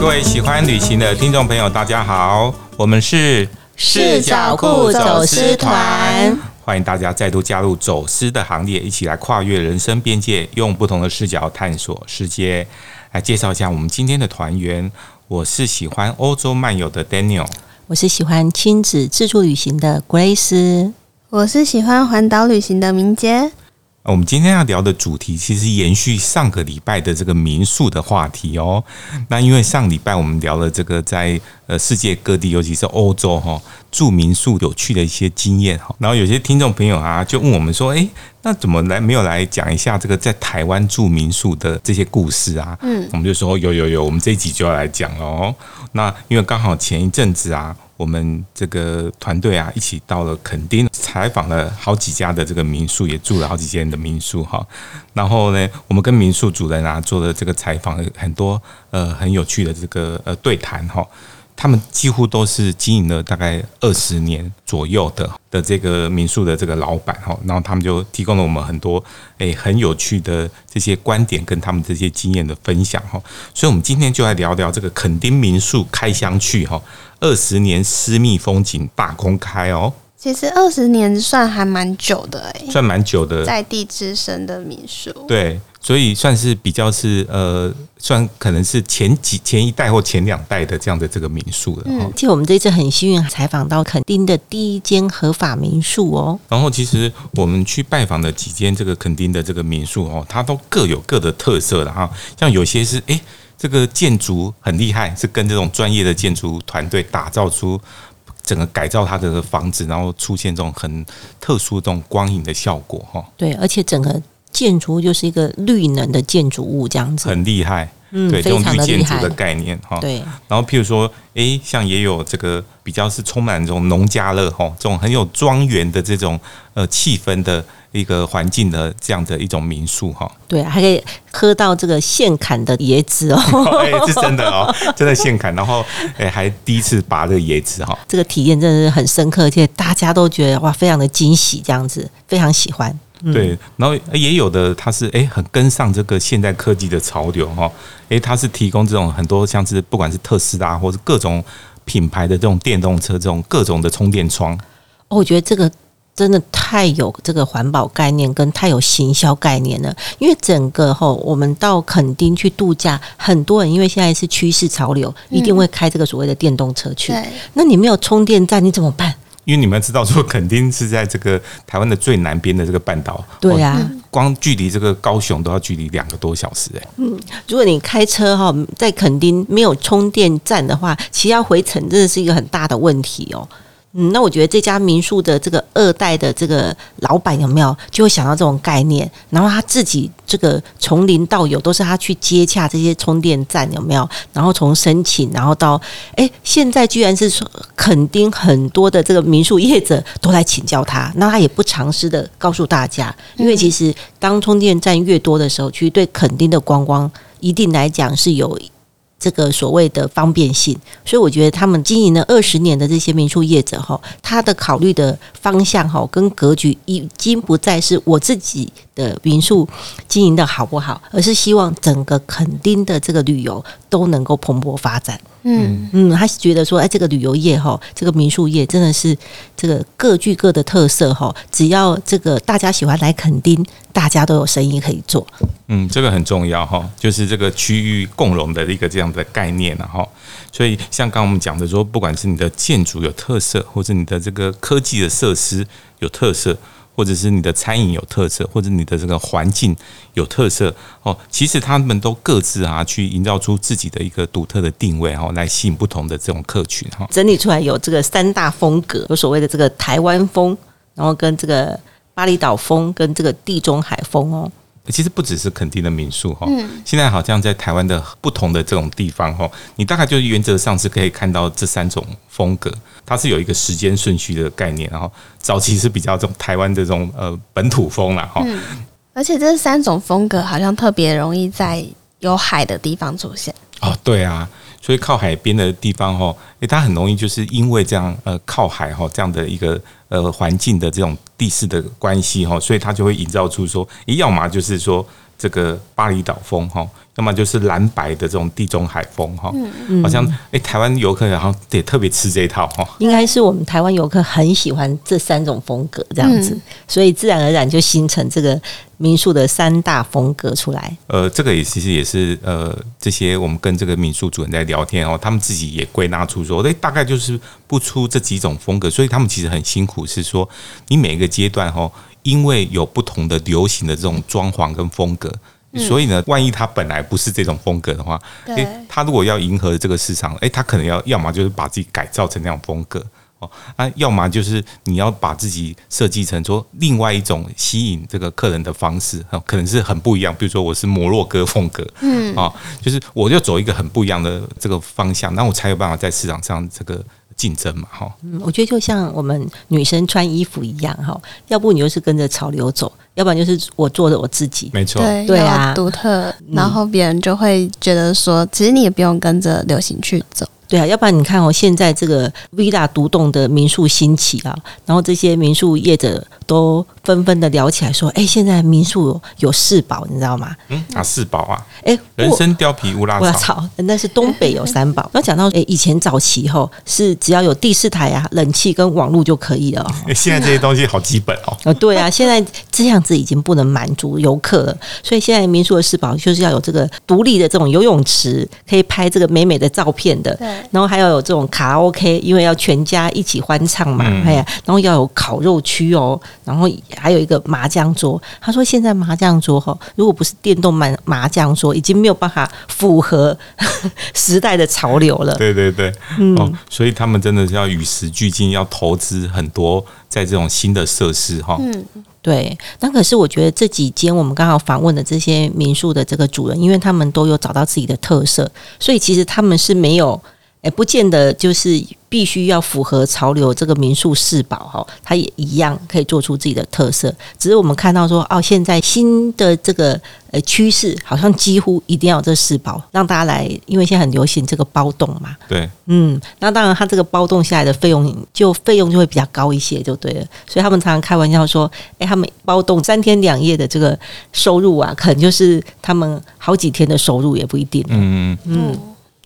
各位喜欢旅行的听众朋友，大家好，我们是视角库走私团，欢迎大家再度加入走私的行列，一起来跨越人生边界，用不同的视角探索世界。来介绍一下我们今天的团员，我是喜欢欧洲漫游的 Daniel，我是喜欢亲子自助旅行的 Grace，我是喜欢环岛旅行的明杰。我们今天要聊的主题，其实延续上个礼拜的这个民宿的话题哦。那因为上礼拜我们聊了这个在呃世界各地，尤其是欧洲哈住民宿有趣的一些经验哈。然后有些听众朋友啊，就问我们说，诶，那怎么来没有来讲一下这个在台湾住民宿的这些故事啊？嗯，我们就说有有有，我们这一集就要来讲哦。那因为刚好前一阵子啊。我们这个团队啊，一起到了垦丁，采访了好几家的这个民宿，也住了好几间的民宿哈。然后呢，我们跟民宿主人啊做了这个采访，很多呃很有趣的这个呃对谈哈。他们几乎都是经营了大概二十年左右的的这个民宿的这个老板哈，然后他们就提供了我们很多诶很有趣的这些观点跟他们这些经验的分享哈，所以我们今天就来聊聊这个垦丁民宿开箱去哈，二十年私密风景大公开哦。其实二十年算还蛮久的诶，算蛮久的，在地之深的民宿。对。所以算是比较是呃，算可能是前几前一代或前两代的这样的这个民宿了。嗯，其实我们这一次很幸运采访到垦丁的第一间合法民宿哦。然后其实我们去拜访的几间这个垦丁的这个民宿哦，它都各有各的特色的哈。像有些是诶，这个建筑很厉害，是跟这种专业的建筑团队打造出整个改造它的房子，然后出现这种很特殊这种光影的效果哈。对，而且整个。建筑就是一个绿能的建筑物，这样子很厉害，嗯，对。这种绿建筑的概念哈，对。然后譬如说，诶，像也有这个比较是充满这种农家乐哈，这种很有庄园的这种呃气氛的一个环境的这样的一种民宿哈。对，还可以喝到这个现砍的椰子哦，哎，是真的哦，真的现砍，然后诶，还第一次拔这个椰子哈，这个体验真的是很深刻，而且大家都觉得哇，非常的惊喜，这样子非常喜欢。对，然后也有的，它是诶很跟上这个现代科技的潮流哈，诶，它是提供这种很多像是不管是特斯拉或者各种品牌的这种电动车这种各种的充电桩。哦，我觉得这个真的太有这个环保概念跟太有行销概念了，因为整个哈，我们到垦丁去度假，很多人因为现在是趋势潮流，一定会开这个所谓的电动车去。对，那你没有充电站，你怎么办？因为你们知道说，垦丁是在这个台湾的最南边的这个半岛，对啊，光距离这个高雄都要距离两个多小时哎。嗯，如果你开车哈，在垦丁没有充电站的话，其实要回程真的是一个很大的问题哦。嗯，那我觉得这家民宿的这个二代的这个老板有没有就会想到这种概念，然后他自己这个从零到有都是他去接洽这些充电站有没有，然后从申请然后到哎，现在居然是说垦丁很多的这个民宿业者都来请教他，那他也不尝试的告诉大家，因为其实当充电站越多的时候，其实对垦丁的观光一定来讲是有。这个所谓的方便性，所以我觉得他们经营了二十年的这些民宿业者哈，他的考虑的方向哈跟格局已经不再是我自己的民宿经营的好不好，而是希望整个垦丁的这个旅游都能够蓬勃发展。嗯嗯，他是觉得说，哎，这个旅游业哈，这个民宿业真的是这个各具各的特色哈。只要这个大家喜欢来垦丁，大家都有生意可以做。嗯，这个很重要哈，就是这个区域共荣的一个这样的概念了哈。所以像刚刚我们讲的说，不管是你的建筑有特色，或者你的这个科技的设施有特色。或者是你的餐饮有特色，或者你的这个环境有特色哦，其实他们都各自啊去营造出自己的一个独特的定位哦，来吸引不同的这种客群哈。整理出来有这个三大风格，有所谓的这个台湾风，然后跟这个巴厘岛风，跟这个地中海风哦。其实不只是垦丁的民宿哈，现在好像在台湾的不同的这种地方哈，你大概就原则上是可以看到这三种风格，它是有一个时间顺序的概念，然后早期是比较这种台湾这种呃本土风啦哈，而且这三种风格好像特别容易在有海的地方出现。哦，对啊。所以靠海边的地方哈，诶，它很容易就是因为这样呃靠海哈这样的一个呃环境的这种地势的关系哈，所以它就会营造出说，诶，要么就是说这个巴厘岛风哈。要么就是蓝白的这种地中海风哈，好像哎，台湾游客好像也特别吃这一套哈。应该是我们台湾游客很喜欢这三种风格这样子，所以自然而然就形成这个民宿的三大风格出来。呃，这个也其实也是呃，这些我们跟这个民宿主人在聊天哦，他们自己也归纳出说，哎，大概就是不出这几种风格，所以他们其实很辛苦，是说你每一个阶段哈，因为有不同的流行的这种装潢跟风格。所以呢，万一他本来不是这种风格的话，诶，他如果要迎合这个市场，诶，他可能要要么就是把自己改造成那种风格哦，那要么就是你要把自己设计成说另外一种吸引这个客人的方式，可能是很不一样。比如说我是摩洛哥风格，嗯，啊，就是我就走一个很不一样的这个方向，那我才有办法在市场上这个。竞争嘛，哈，嗯，我觉得就像我们女生穿衣服一样，哈，要不你就是跟着潮流走，要不然就是我做的我自己，没错，对，对啊，独特，然后别人就会觉得说，其实你也不用跟着流行去走。对啊，要不然你看哦，现在这个 Villa 独栋的民宿兴起啊，然后这些民宿业者都纷纷的聊起来说：“哎，现在民宿有有四宝，你知道吗？”嗯，哪四宝啊？哎，人参、貂皮、乌拉草。那是东北有三宝。然后讲到哎，以前早期吼是只要有第四台啊，冷气跟网络就可以了。现在这些东西好基本哦。呃，对啊，现在这样子已经不能满足游客了，所以现在民宿的四宝就是要有这个独立的这种游泳池，可以拍这个美美的照片的。对。然后还要有这种卡拉 OK，因为要全家一起欢唱嘛，哎呀，然后要有烤肉区哦，然后还有一个麻将桌。他说现在麻将桌哈，如果不是电动麻麻将桌，已经没有办法符合 时代的潮流了。对对对，嗯，哦，所以他们真的是要与时俱进，要投资很多在这种新的设施哈。嗯，对。那可是我觉得这几间我们刚好访问的这些民宿的这个主人，因为他们都有找到自己的特色，所以其实他们是没有。哎，不见得就是必须要符合潮流。这个民宿四宝哈，它也一样可以做出自己的特色。只是我们看到说，哦，现在新的这个呃趋势，好像几乎一定要这四宝，让大家来，因为现在很流行这个包栋嘛。对，嗯，那当然，它这个包栋下来的费用就费用就会比较高一些，就对了。所以他们常常开玩笑说，哎，他们包栋三天两夜的这个收入啊，可能就是他们好几天的收入也不一定。嗯嗯。嗯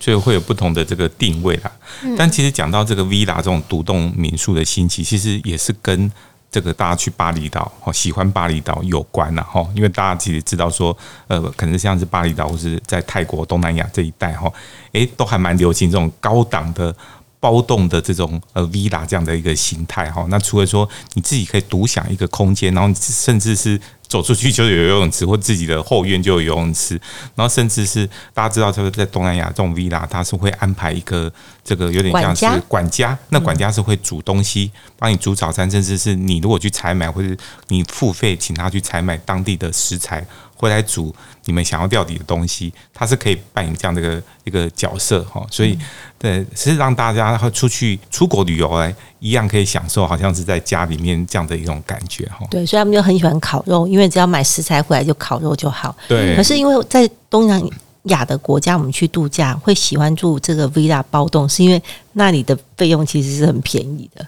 所以会有不同的这个定位啦，但其实讲到这个 Villa 这种独栋民宿的兴起，其实也是跟这个大家去巴厘岛哦，喜欢巴厘岛有关啦哈。因为大家其实知道说，呃，可能像是巴厘岛或是在泰国、东南亚这一带哈，诶，都还蛮流行这种高档的包栋的这种呃 Villa 这样的一个形态哈。那除了说你自己可以独享一个空间，然后甚至是。走出去就有游泳池，或自己的后院就有游泳池，然后甚至是大家知道，就是在东南亚这种 villa，它是会安排一个这个有点像是管家，那管家是会煮东西，帮你煮早餐，甚至是你如果去采买或者你付费请他去采买当地的食材。回来煮你们想要料理的东西，他是可以扮演这样的一个一个角色哈，所以对，是让大家出去出国旅游哎，一样可以享受，好像是在家里面这样的一种感觉哈。对，所以他们就很喜欢烤肉，因为只要买食材回来就烤肉就好。对。可是因为在东南亚的国家，我们去度假会喜欢住这个 villa 包栋，是因为那里的费用其实是很便宜的。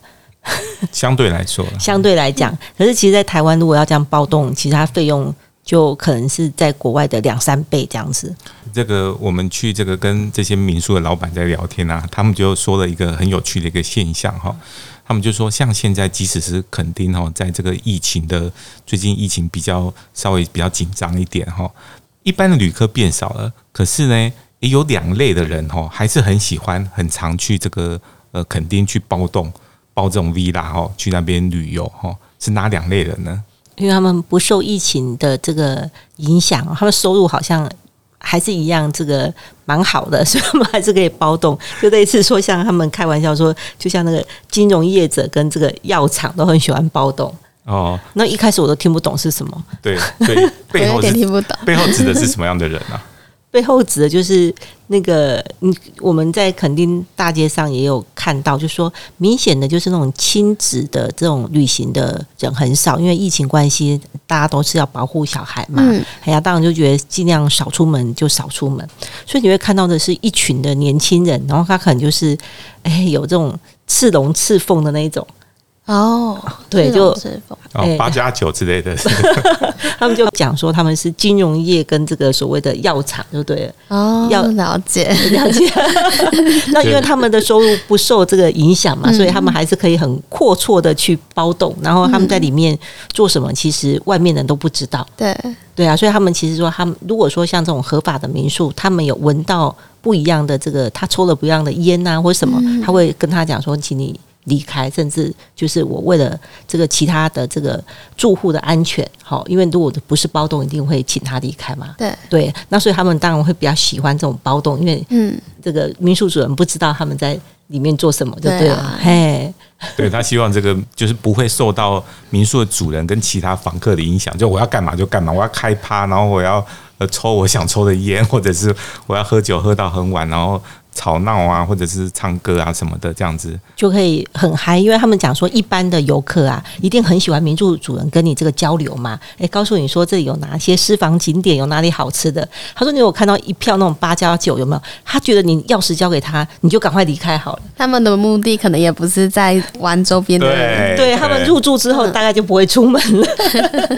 相对来说，相对来讲，可是其实，在台湾如果要这样包栋，其实它费用。就可能是在国外的两三倍这样子。这个我们去这个跟这些民宿的老板在聊天啊，他们就说了一个很有趣的一个现象哈。他们就说，像现在即使是垦丁哈，在这个疫情的最近疫情比较稍微比较紧张一点哈，一般的旅客变少了，可是呢，也有两类的人哈，还是很喜欢很常去这个呃垦丁去包栋包这种 villa 哈，去那边旅游哈，是哪两类人呢？因为他们不受疫情的这个影响，他们收入好像还是一样，这个蛮好的，所以他们还是可以包栋。就类似说，像他们开玩笑说，就像那个金融业者跟这个药厂都很喜欢包栋。哦，那一开始我都听不懂是什么。对，对，背后有点听不懂。背后指的是什么样的人啊？背后指的就是那个，嗯，我们在垦丁大街上也有看到，就说明显的就是那种亲子的这种旅行的人很少，因为疫情关系，大家都是要保护小孩嘛，嗯，哎呀，当然就觉得尽量少出门就少出门，所以你会看到的是一群的年轻人，然后他可能就是，哎，有这种刺龙刺凤的那一种。哦，对，就哦八加九之类的，他们就讲说他们是金融业跟这个所谓的药厂，就对了。哦，要了解了解。那因为他们的收入不受这个影响嘛，所以他们还是可以很阔绰的去包栋，然后他们在里面做什么，其实外面人都不知道。对，对啊，所以他们其实说，他们如果说像这种合法的民宿，他们有闻到不一样的这个，他抽了不一样的烟啊，或者什么，他会跟他讲说，请你。离开，甚至就是我为了这个其他的这个住户的安全，好，因为如果不是包栋，一定会请他离开嘛。对对，那所以他们当然会比较喜欢这种包栋，因为嗯，这个民宿主人不知道他们在里面做什么，就对了。啊、嘿，对他希望这个就是不会受到民宿的主人跟其他房客的影响，就我要干嘛就干嘛，我要开趴，然后我要呃抽我想抽的烟，或者是我要喝酒喝到很晚，然后。吵闹啊，或者是唱歌啊什么的，这样子就可以很嗨。因为他们讲说，一般的游客啊，一定很喜欢民宿主人跟你这个交流嘛。诶，告诉你说这里有哪些私房景点，有哪里好吃的。他说你有看到一票那种八加九有没有？他觉得你钥匙交给他，你就赶快离开好了。他们的目的可能也不是在玩周边的人，对，对他们入住之后大概就不会出门了。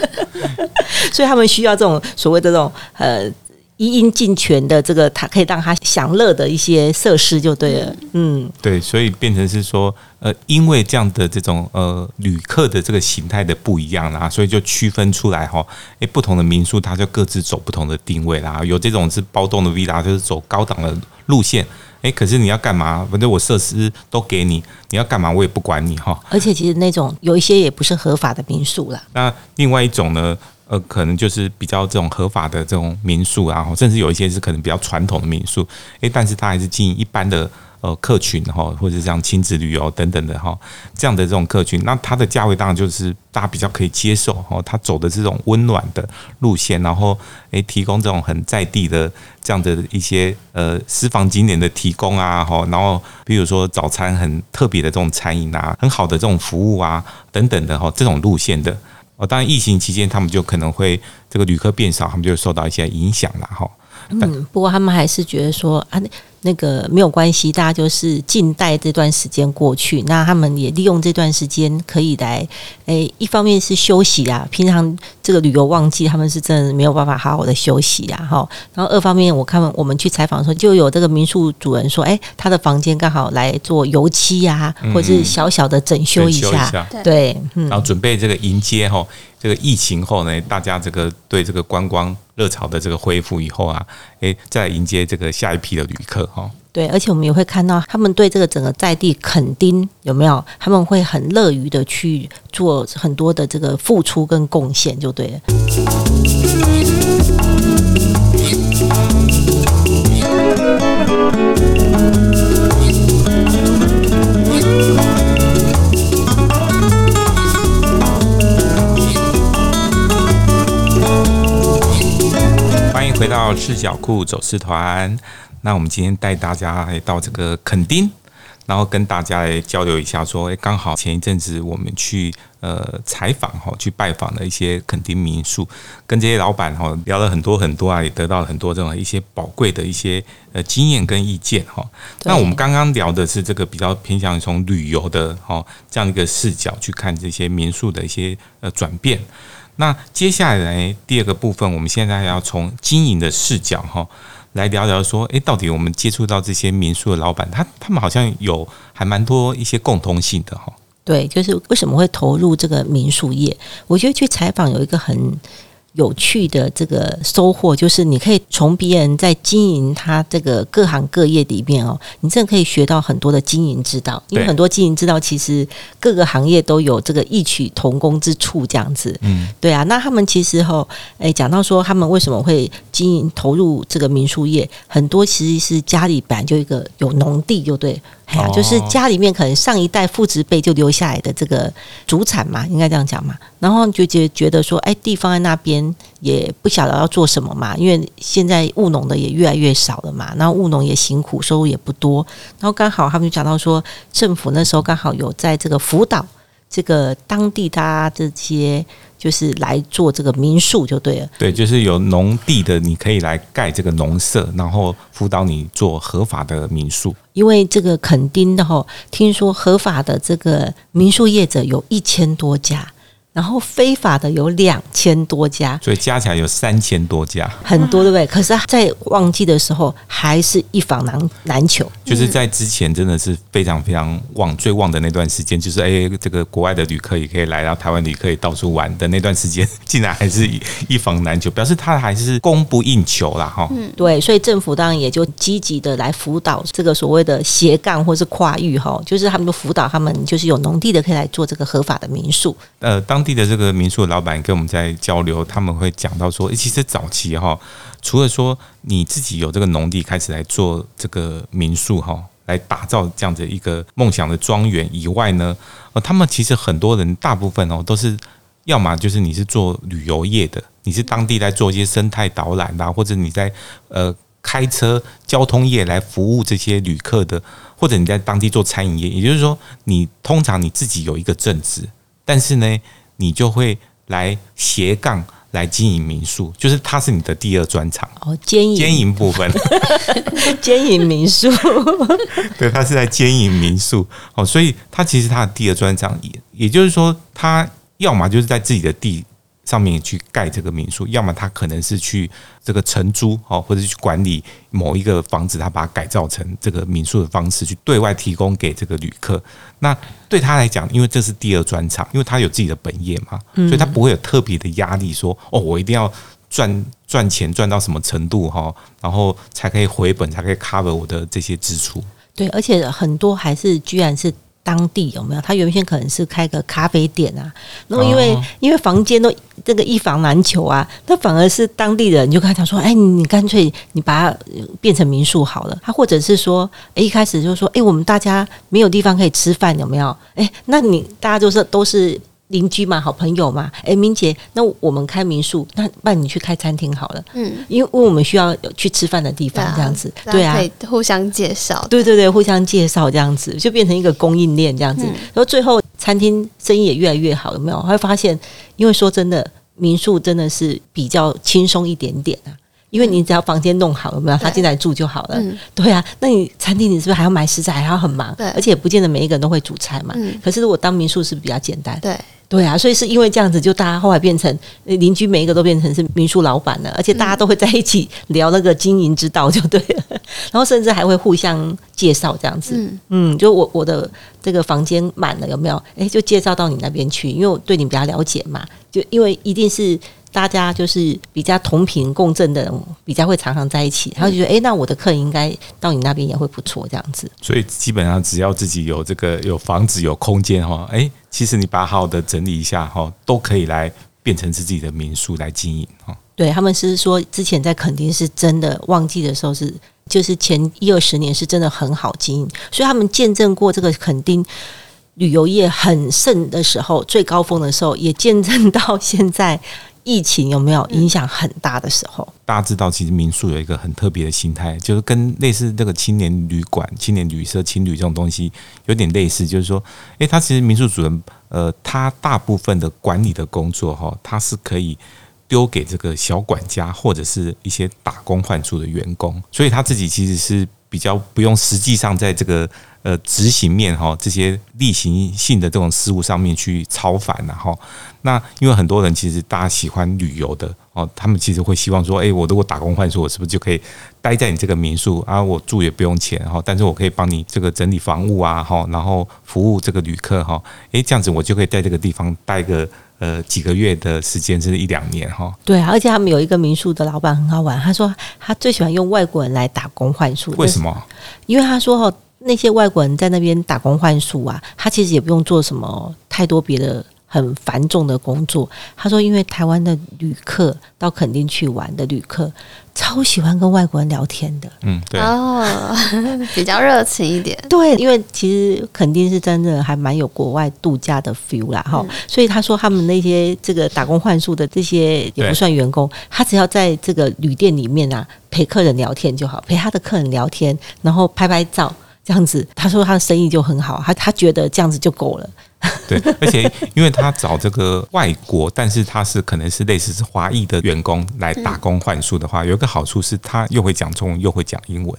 所以他们需要这种所谓的这种呃。一应尽全的这个，他可以让他享乐的一些设施就对了，嗯，对，所以变成是说，呃，因为这样的这种呃旅客的这个形态的不一样啦，所以就区分出来哈，诶，不同的民宿它就各自走不同的定位啦，有这种是包栋的 villa，就是走高档的路线，诶，可是你要干嘛？反正我设施都给你，你要干嘛我也不管你哈。而且其实那种有一些也不是合法的民宿啦。那另外一种呢？呃，可能就是比较这种合法的这种民宿，然后甚至有一些是可能比较传统的民宿，诶，但是它还是经营一般的呃客群哈，或者像亲子旅游等等的哈，这样的这种客群，那它的价位当然就是大家比较可以接受哈，它走的这种温暖的路线，然后诶提供这种很在地的这样的一些呃私房景点的提供啊，哈，然后比如说早餐很特别的这种餐饮啊，很好的这种服务啊等等的哈，这种路线的。哦，当然，疫情期间他们就可能会这个旅客变少，他们就受到一些影响了哈。嗯，不过他们还是觉得说啊，那那个没有关系，大家就是静待这段时间过去。那他们也利用这段时间可以来，诶，一方面是休息啊，平常这个旅游旺季，他们是真的没有办法好好的休息啊，哈。然后二方面，我看我们去采访的时候，就有这个民宿主人说，诶，他的房间刚好来做油漆呀，或者是小小的整修一下，对，嗯，然后准备这个迎接哈。这个疫情后呢，大家这个对这个观光热潮的这个恢复以后啊，诶，再迎接这个下一批的旅客哈。对，而且我们也会看到他们对这个整个在地垦丁有没有，他们会很乐于的去做很多的这个付出跟贡献，就对了。回到赤脚库走私团，那我们今天带大家来到这个垦丁，然后跟大家来交流一下，说，诶，刚好前一阵子我们去呃采访哈，去拜访了一些垦丁民宿，跟这些老板哈聊了很多很多啊，也得到了很多这种一些宝贵的一些呃经验跟意见哈。那我们刚刚聊的是这个比较偏向于从旅游的哈这样一个视角去看这些民宿的一些呃转变。那接下来第二个部分，我们现在要从经营的视角哈来聊聊说，诶，到底我们接触到这些民宿的老板，他他们好像有还蛮多一些共通性的哈。对，就是为什么会投入这个民宿业？我觉得去采访有一个很。有趣的这个收获就是，你可以从别人在经营他这个各行各业里面哦，你真的可以学到很多的经营之道。因为很多经营之道，其实各个行业都有这个异曲同工之处，这样子。嗯，对啊。那他们其实哈，诶，讲到说他们为什么会经营投入这个民宿业，很多其实是家里本来就一个有农地，就对。哎呀，就是家里面可能上一代父执辈就留下来的这个主产嘛，应该这样讲嘛。然后就觉觉得说，哎，地方在那边也不晓得要做什么嘛，因为现在务农的也越来越少了嘛，然后务农也辛苦，收入也不多。然后刚好他们就讲到说，政府那时候刚好有在这个辅导这个当地大家这些。就是来做这个民宿就对了，对，就是有农地的，你可以来盖这个农舍，然后辅导你做合法的民宿。因为这个垦丁的哈，听说合法的这个民宿业者有一千多家。然后非法的有两千多家，所以加起来有三千多家，很多对不对？可是，在旺季的时候还是一房难难求。就是在之前真的是非常非常旺，最旺的那段时间，就是哎，这个国外的旅客也可以来，然后台湾旅客也到处玩的那段时间，竟然还是一房难求，表示它还是供不应求啦。哈。嗯，对，所以政府当然也就积极的来辅导这个所谓的斜杠或是跨域哈，就是他们就辅导他们，就是有农地的可以来做这个合法的民宿。呃，当地的这个民宿老板跟我们在交流，他们会讲到说，其实早期哈，除了说你自己有这个农地开始来做这个民宿哈，来打造这样子一个梦想的庄园以外呢，呃，他们其实很多人大部分哦都是，要么就是你是做旅游业的，你是当地在做一些生态导览啊，或者你在呃开车交通业来服务这些旅客的，或者你在当地做餐饮业，也就是说，你通常你自己有一个正职。但是呢，你就会来斜杠来经营民宿，就是它是你的第二专长。哦，兼营。兼营部分，兼营民宿，对，他是在兼营民宿。哦，所以他其实他的第二专长，也也就是说，他要么就是在自己的地。上面去盖这个民宿，要么他可能是去这个承租哦，或者去管理某一个房子，他把它改造成这个民宿的方式去对外提供给这个旅客。那对他来讲，因为这是第二专场，因为他有自己的本业嘛，所以他不会有特别的压力，说哦，我一定要赚赚钱赚到什么程度哈，然后才可以回本，才可以 cover 我的这些支出。对，而且很多还是居然是。当地有没有？他原先可能是开个咖啡店啊，然后因为因为房间都这个一房难求啊，那反而是当地人就跟他讲说：“哎，你干脆你把它变成民宿好了。”他或者是说：“哎，一开始就说：‘哎，我们大家没有地方可以吃饭，有没有？’哎，那你大家就是都是。”邻居嘛，好朋友嘛，哎，明姐，那我们开民宿，那不然你去开餐厅好了，嗯，因为我们需要有去吃饭的地方，这样子，对啊，互相介绍，对对对，互相介绍这样子，就变成一个供应链这样子，然后最后餐厅生意也越来越好，有没有？会发现，因为说真的，民宿真的是比较轻松一点点啊。因为你只要房间弄好，有没有他进来住就好了？嗯、对啊，那你餐厅你是不是还要买食材，还要很忙？对，而且不见得每一个人都会煮菜嘛。嗯、可是如果当民宿是比较简单。对，对啊，所以是因为这样子，就大家后来变成邻居，每一个都变成是民宿老板了，而且大家都会在一起聊那个经营之道，就对了。嗯、然后甚至还会互相介绍这样子。嗯，嗯，就我我的这个房间满了，有没有？哎，就介绍到你那边去，因为我对你比较了解嘛。就因为一定是。大家就是比较同频共振的人，比较会常常在一起，然后就觉得，哎，那我的客人应该到你那边也会不错，这样子。所以基本上只要自己有这个有房子有空间哈，哎，其实你把好好的整理一下哈，都可以来变成是自己的民宿来经营哈。对，他们是说之前在垦丁是真的旺季的时候是，就是前一二十年是真的很好经营，所以他们见证过这个垦丁旅游业很盛的时候，最高峰的时候，也见证到现在。疫情有没有影响很大的时候？大家知道，其实民宿有一个很特别的心态，就是跟类似这个青年旅馆、青年旅社、青旅这种东西有点类似，就是说，诶，他其实民宿主人，呃，他大部分的管理的工作，哈，他是可以丢给这个小管家或者是一些打工换宿的员工，所以他自己其实是比较不用实际上在这个。呃，执行面哈，这些例行性的这种事务上面去操烦然后，那因为很多人其实大家喜欢旅游的哦，他们其实会希望说，哎，我如果打工换宿，我是不是就可以待在你这个民宿啊？我住也不用钱哈，但是我可以帮你这个整理房屋啊哈，然后服务这个旅客哈，哎，这样子我就可以在这个地方待个呃几个月的时间，甚至一两年哈。对啊，而且他们有一个民宿的老板很好玩，他说他最喜欢用外国人来打工换宿，为什么？因为他说哈。那些外国人在那边打工换宿啊，他其实也不用做什么太多别的很繁重的工作。他说，因为台湾的旅客到垦丁去玩的旅客，超喜欢跟外国人聊天的。嗯，对哦，比较热情一点。对，因为其实垦丁是真的还蛮有国外度假的 feel 啦，哈、嗯。所以他说他们那些这个打工换宿的这些也不算员工，他只要在这个旅店里面啊陪客人聊天就好，陪他的客人聊天，然后拍拍照。这样子，他说他的生意就很好，他他觉得这样子就够了。对，而且因为他找这个外国，但是他是可能是类似是华裔的员工来打工换数的话，有一个好处是他又会讲中文又会讲英文。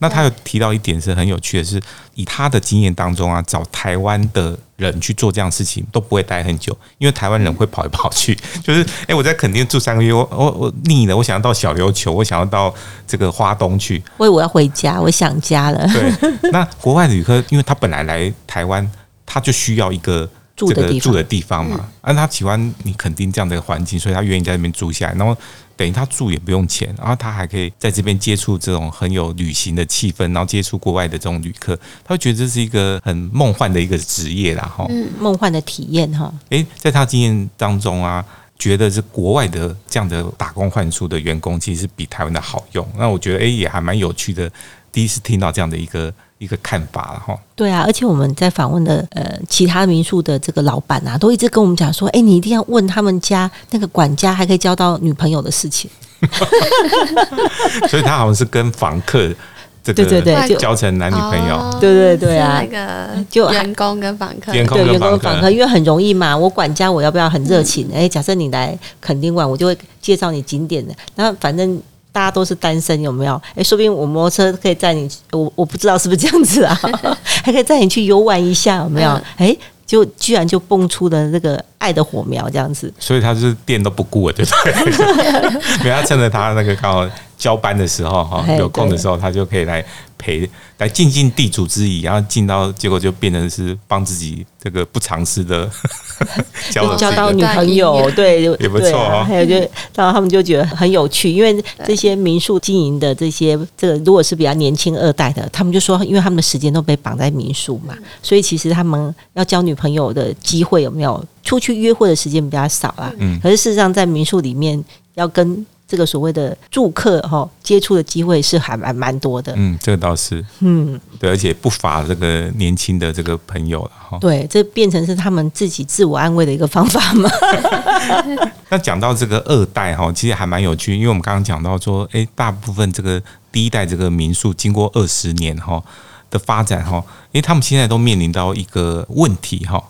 那他有提到一点是很有趣的是，以他的经验当中啊，找台湾的人去做这样事情都不会待很久，因为台湾人会跑来跑去，就是哎，我在垦丁住三个月，我我我腻了，我想要到小琉球，我想要到这个花东去，我以为我要回家，我想家了。对，那国外旅客，因为他本来来台湾。他就需要一个这个住的地方嘛，而他喜欢你垦丁这样的环境，所以他愿意在那边住下来。然后等于他住也不用钱，然后他还可以在这边接触这种很有旅行的气氛，然后接触国外的这种旅客，他会觉得这是一个很梦幻的一个职业啦，哈，嗯，梦幻的体验哈。诶，在他经验当中啊，觉得是国外的这样的打工换宿的员工，其实是比台湾的好用。那我觉得诶，也还蛮有趣的，第一次听到这样的一个。一个看法了哈，对啊，而且我们在访问的呃其他民宿的这个老板啊，都一直跟我们讲说，哎，你一定要问他们家那个管家，还可以交到女朋友的事情。所以他好像是跟房客这个对对对，交成男女朋友，对对对啊，那个就员工跟房客，员工跟房客，因为很容易嘛，我管家我要不要很热情？哎，假设你来垦丁玩，我就会介绍你景点的，那反正。大家都是单身，有没有？哎，说不定我摩托车可以载你，我我不知道是不是这样子啊，还可以载你去游玩一下，有没有？哎，就居然就蹦出了那个爱的火苗，这样子。所以他就是电都不顾了，对不对？没有，他趁着他那个刚好交班的时候哈，有空的时候，他就可以来。陪来尽尽地主之谊，然后尽到结果就变成是帮自己这个不偿失的 交交到女朋友，对，也不错哦。还有就，然后他们就觉得很有趣，因为这些民宿经营的这些这个，如果是比较年轻二代的，他们就说，因为他们的时间都被绑在民宿嘛，所以其实他们要交女朋友的机会有没有？出去约会的时间比较少啊。嗯，可是事实上在民宿里面要跟。这个所谓的住客哈接触的机会是还蛮蛮多的，嗯，这个倒是，嗯，对，而且不乏这个年轻的这个朋友了哈。对，这变成是他们自己自我安慰的一个方法嘛。那讲到这个二代哈，其实还蛮有趣，因为我们刚刚讲到说，诶，大部分这个第一代这个民宿经过二十年哈的发展哈，因为他们现在都面临到一个问题哈，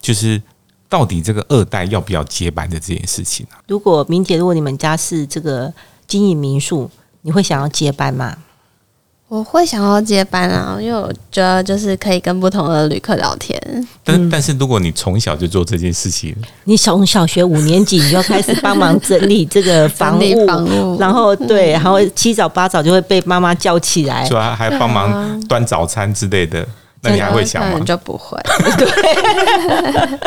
就是。到底这个二代要不要接班的这件事情呢？如果明姐，如果你们家是这个经营民宿，你会想要接班吗？我会想要接班啊，因为我觉得就是可以跟不同的旅客聊天。但但是如果你从小就做这件事情，你从小学五年级你就开始帮忙整理这个房屋，房屋然后对，然后七早八早就会被妈妈叫起来，说还还帮忙端早餐之类的，那你还会想吗？就不会。对。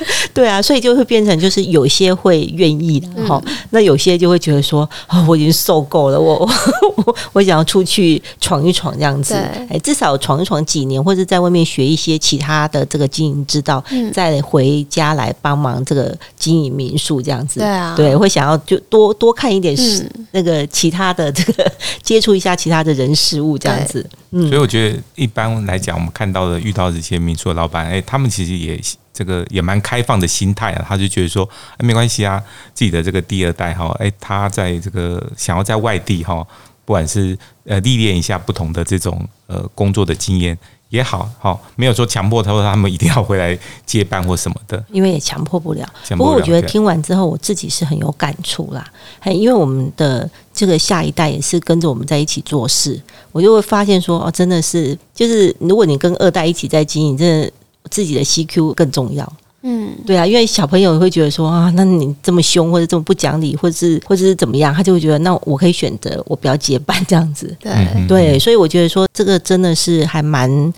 对啊，所以就会变成就是有些会愿意的哈，嗯、那有些就会觉得说哦，我已经受够了，我 我我想要出去闯一闯这样子，哎，至少闯一闯几年，或者在外面学一些其他的这个经营之道，嗯、再回家来帮忙这个经营民宿这样子，对啊，对，会想要就多多看一点是那个其他的这个 接触一下其他的人事物这样子，嗯，所以我觉得一般来讲，我们看到的遇到这些民宿的老板，哎，他们其实也。这个也蛮开放的心态啊，他就觉得说，哎，没关系啊，自己的这个第二代哈，哎，他在这个想要在外地哈，不管是呃历练一下不同的这种呃工作的经验也好，哈，没有说强迫他说他们一定要回来接班或什么的，因为也强迫不了。不过我觉得听完之后，我自己是很有感触啦，因为我们的这个下一代也是跟着我们在一起做事，我就会发现说，哦，真的是，就是如果你跟二代一起在经营，真的。自己的 CQ 更重要，嗯，对啊，因为小朋友会觉得说啊，那你这么凶或者这么不讲理，或者是或者是怎么样，他就会觉得那我可以选择我不要结伴这样子，对。对，所以我觉得说这个真的是还蛮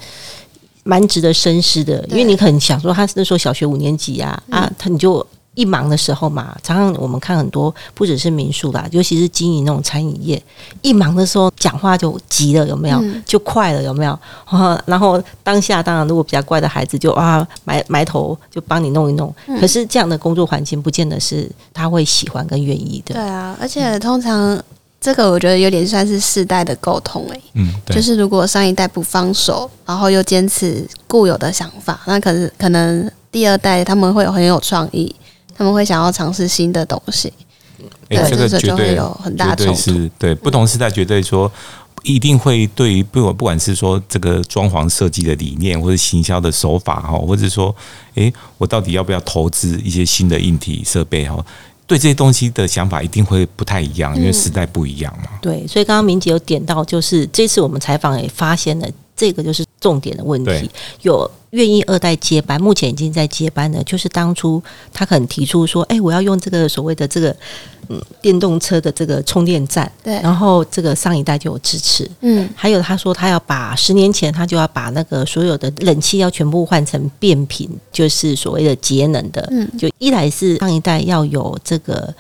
蛮值得深思的，因为你可能想说他那时候小学五年级啊对啊，他你就一忙的时候嘛，常常我们看很多，不只是民宿啦，尤其是经营那种餐饮业，一忙的时候讲话就急了，有没有？嗯、就快了，有没有？然后当下当然，如果比较乖的孩子就啊埋埋头就帮你弄一弄。嗯、可是这样的工作环境，不见得是他会喜欢跟愿意的。对啊，而且通常这个我觉得有点算是世代的沟通诶、欸。嗯，就是如果上一代不放手，然后又坚持固有的想法，那可是可能第二代他们会很有创意。他们会想要尝试新的东西，哎、欸，这个绝对有很大的冲突，是对不同时代绝对说一定会对于不不管是说这个装潢设计的理念，或者行销的手法哈，或者说，哎，我到底要不要投资一些新的硬体设备哈？对这些东西的想法一定会不太一样，因为时代不一样嘛。对，所以刚刚明姐有点到，就是这次我们采访也发现了。这个就是重点的问题。有愿意二代接班，目前已经在接班了，就是当初他可能提出说：“哎，我要用这个所谓的这个嗯电动车的这个充电站。”对。然后这个上一代就有支持。嗯。还有他说他要把十年前他就要把那个所有的冷气要全部换成变频，就是所谓的节能的。嗯。就一来是上一代要有这个，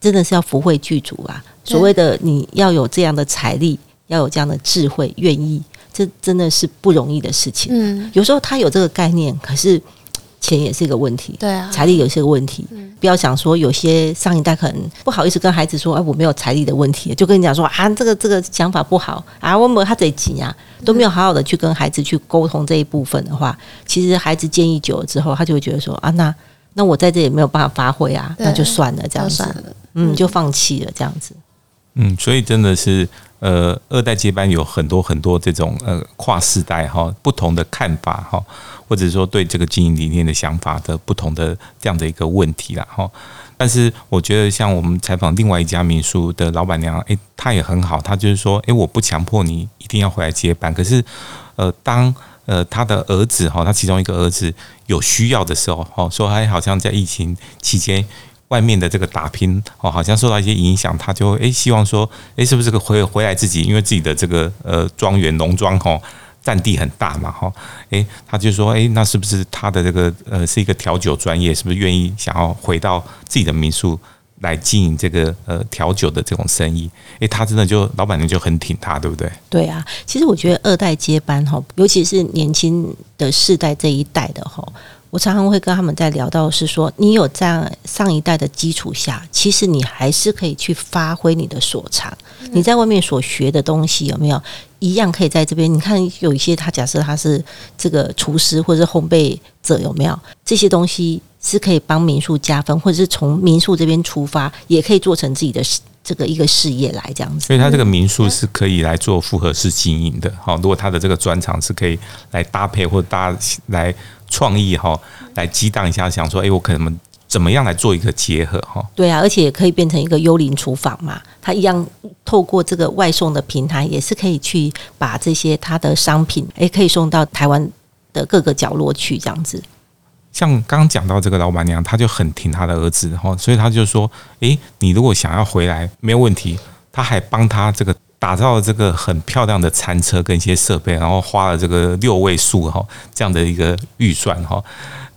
真的是要福慧具足啊。所谓的你要有这样的财力，要有这样的智慧，愿意。这真的是不容易的事情。嗯，有时候他有这个概念，可是 钱也是一个问题。对啊，财力也是个问题。嗯，不要想说有些上一代可能不好意思跟孩子说，哎，我没有财力的问题，就跟你讲说啊，这个这个想法不好啊，我们他得紧啊，都没有好好的去跟孩子去沟通这一部分的话，其实孩子建议久了之后，他就会觉得说啊，那那我在这也没有办法发挥啊，那就算了，这样子，嗯，就放弃了这样子。嗯，嗯所以真的是。呃，二代接班有很多很多这种呃跨世代哈不同的看法哈，或者说对这个经营理念的想法的不同的这样的一个问题啦哈。但是我觉得像我们采访另外一家民宿的老板娘，诶，她也很好，她就是说，诶，我不强迫你一定要回来接班，可是呃，当呃他的儿子哈，他其中一个儿子有需要的时候，哈，说还好像在疫情期间。外面的这个打拼哦，好像受到一些影响，他就诶希望说，诶是不是个回回来自己，因为自己的这个呃庄园农庄哈占地很大嘛哈，诶他就说，诶那是不是他的这个呃是一个调酒专业，是不是愿意想要回到自己的民宿来经营这个呃调酒的这种生意？诶他真的就老板娘就很挺他，对不对？对啊，其实我觉得二代接班哈，尤其是年轻的世代这一代的哈。我常常会跟他们在聊到，是说你有这样上一代的基础下，其实你还是可以去发挥你的所长。你在外面所学的东西有没有一样可以在这边？你看有一些他假设他是这个厨师或者是烘焙者，有没有这些东西是可以帮民宿加分，或者是从民宿这边出发，也可以做成自己的这个一个事业来这样子。所以，他这个民宿是可以来做复合式经营的。好，如果他的这个专长是可以来搭配或搭来。创意哈，来激荡一下，想说，哎，我可能怎么样来做一个结合哈？对啊，而且也可以变成一个幽灵厨房嘛。它一样透过这个外送的平台，也是可以去把这些它的商品，哎，可以送到台湾的各个角落去，这样子。像刚刚讲到这个老板娘，她就很挺她的儿子哈，所以她就说，哎，你如果想要回来，没有问题，她还帮他这个。打造了这个很漂亮的餐车跟一些设备，然后花了这个六位数哈这样的一个预算哈，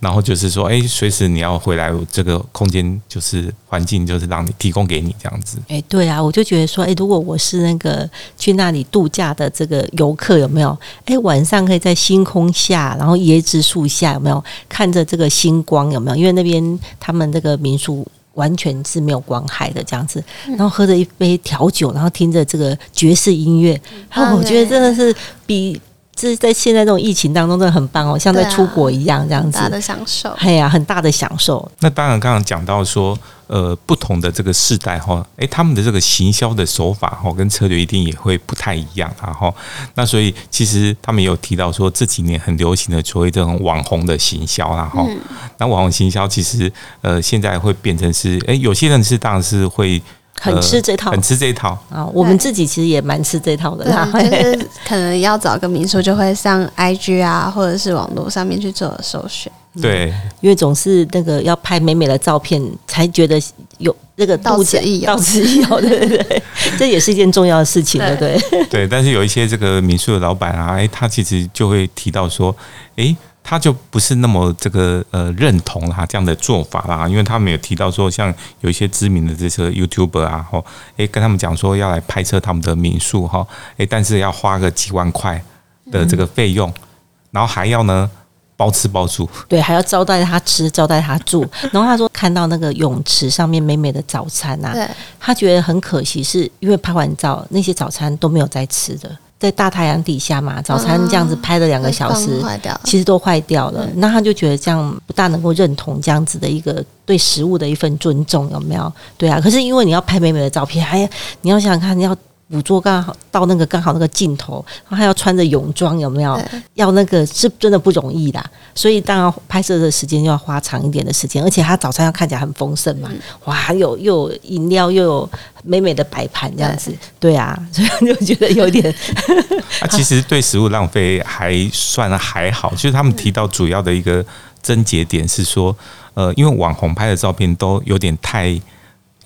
然后就是说，哎，随时你要回来，这个空间就是环境就是让你提供给你这样子。哎，对啊，我就觉得说，哎，如果我是那个去那里度假的这个游客，有没有？哎，晚上可以在星空下，然后椰子树下，有没有看着这个星光？有没有？因为那边他们这个民宿。完全是没有光害的这样子，然后喝着一杯调酒，然后听着这个爵士音乐，然后我觉得真的是比。这是在现在这种疫情当中，真的很棒哦，像在出国一样这样子，大的享受。哎呀，很大的享受。那当然，刚刚讲到说，呃，不同的这个世代哈，诶，他们的这个行销的手法哈，跟策略一定也会不太一样啊哈。那所以，其实他们也有提到说，这几年很流行的所谓这种网红的行销啦哈。嗯、那网红行销其实呃，现在会变成是，诶，有些人是当然是会。很吃这套，很吃这套啊！我们自己其实也蛮吃这套的，就是 可能要找个民宿，就会上 IG 啊，或者是网络上面去做首选。对，因为总是那个要拍美美的照片，才觉得有那个到此一游，到此一游，对对对，这也是一件重要的事情，对不对？对，但是有一些这个民宿的老板啊，哎，他其实就会提到说，哎。他就不是那么这个呃认同啦这样的做法啦，因为他们有提到说，像有一些知名的这些 YouTuber 啊，吼，诶，跟他们讲说要来拍摄他们的民宿哈，诶，但是要花个几万块的这个费用，然后还要呢包吃包住，对，还要招待他吃，招待他住，然后他说看到那个泳池上面美美的早餐啊，他觉得很可惜，是因为拍完照那些早餐都没有再吃的。在大太阳底下嘛，早餐这样子拍了两个小时，其实都坏掉了。那他就觉得这样不大能够认同这样子的一个对食物的一份尊重，有没有？对啊。可是因为你要拍美美的照片，哎呀，你要想想看，你要。捕捉刚好到那个刚好那个镜头，然后还要穿着泳装，有没有？要那个是真的不容易啦。所以当然拍摄的时间就要花长一点的时间，而且他早餐要看起来很丰盛嘛，哇，有又有饮料，又有美美的摆盘这样子，对啊，所以就觉得有点。啊，其实对食物浪费还算还好，就是他们提到主要的一个症结点是说，呃，因为网红拍的照片都有点太。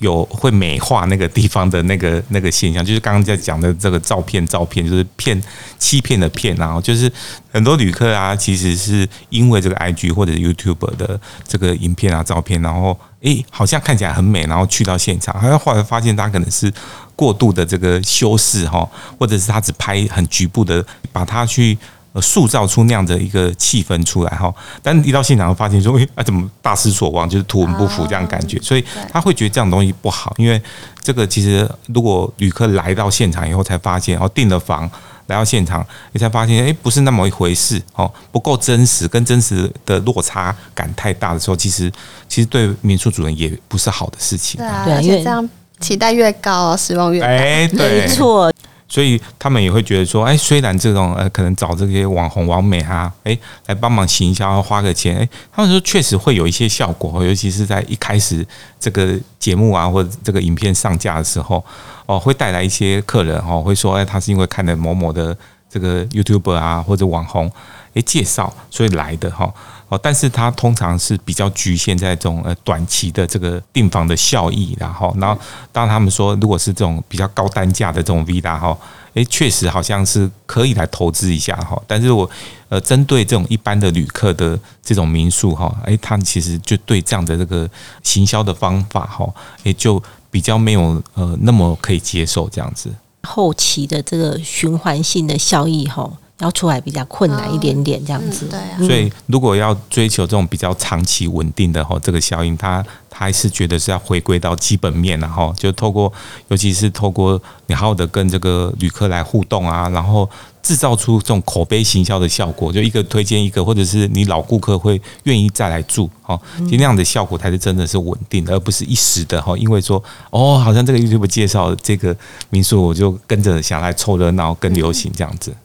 有会美化那个地方的那个那个现象，就是刚刚在讲的这个照片，照片就是骗欺骗的骗，然后就是很多旅客啊，其实是因为这个 IG 或者 YouTube 的这个影片啊、照片，然后诶，好像看起来很美，然后去到现场，他后来发现他可能是过度的这个修饰哈，或者是他只拍很局部的，把它去。呃，塑造出那样的一个气氛出来哈，但一到现场发现说，哎，啊，怎么大失所望，就是图文不符这样感觉，所以他会觉得这样东西不好，因为这个其实如果旅客来到现场以后才发现，然后订了房来到现场，你才发现，哎，不是那么一回事哦，不够真实，跟真实的落差感太大的时候，其实其实对民宿主人也不是好的事情。对啊，因为这样期待越高，失望越大。哎，对，没错。所以他们也会觉得说，哎，虽然这种呃，可能找这些网红网美哈，哎，来帮忙行销，花个钱，哎，他们说确实会有一些效果，尤其是在一开始这个节目啊，或者这个影片上架的时候，哦，会带来一些客人哦，会说，哎，他是因为看了某某的这个 YouTuber 啊，或者网红，哎，介绍所以来的哈。哦，但是它通常是比较局限在这种呃短期的这个订房的效益，然后，然后当他们说，如果是这种比较高单价的这种 villa 哈，诶，确实好像是可以来投资一下哈。但是我呃针对这种一般的旅客的这种民宿哈，诶，他们其实就对这样的这个行销的方法哈，也就比较没有呃那么可以接受这样子。后期的这个循环性的效益哈。要出来比较困难一点点，这样子。对啊。所以，如果要追求这种比较长期稳定的哈，这个效应，他他还是觉得是要回归到基本面，然后就透过，尤其是透过你好好的跟这个旅客来互动啊，然后制造出这种口碑行销的效果，就一个推荐一个，或者是你老顾客会愿意再来住，哦，其实那样的效果才是真的是稳定的，而不是一时的哈。因为说哦，好像这个 YouTube 介绍这个民宿，我就跟着想来凑热闹，跟流行这样子。嗯，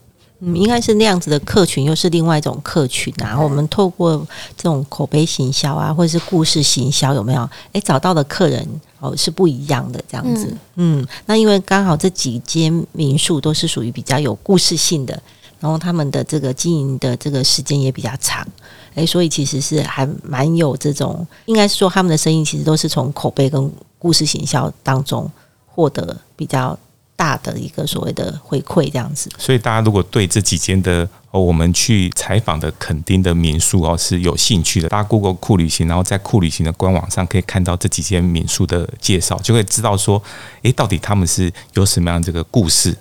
应该是那样子的客群，又是另外一种客群啊。然后我们透过这种口碑行销啊，或者是故事行销，有没有？诶，找到的客人哦是不一样的这样子。嗯，嗯，那因为刚好这几间民宿都是属于比较有故事性的，然后他们的这个经营的这个时间也比较长，诶，所以其实是还蛮有这种，应该是说他们的生意其实都是从口碑跟故事行销当中获得比较。大的一个所谓的回馈这样子，所以大家如果对这几间的哦，我们去采访的垦丁的民宿哦是有兴趣的。大家 Google 库旅行，然后在库旅行的官网上可以看到这几间民宿的介绍，就会知道说诶，到底他们是有什么样这个故事。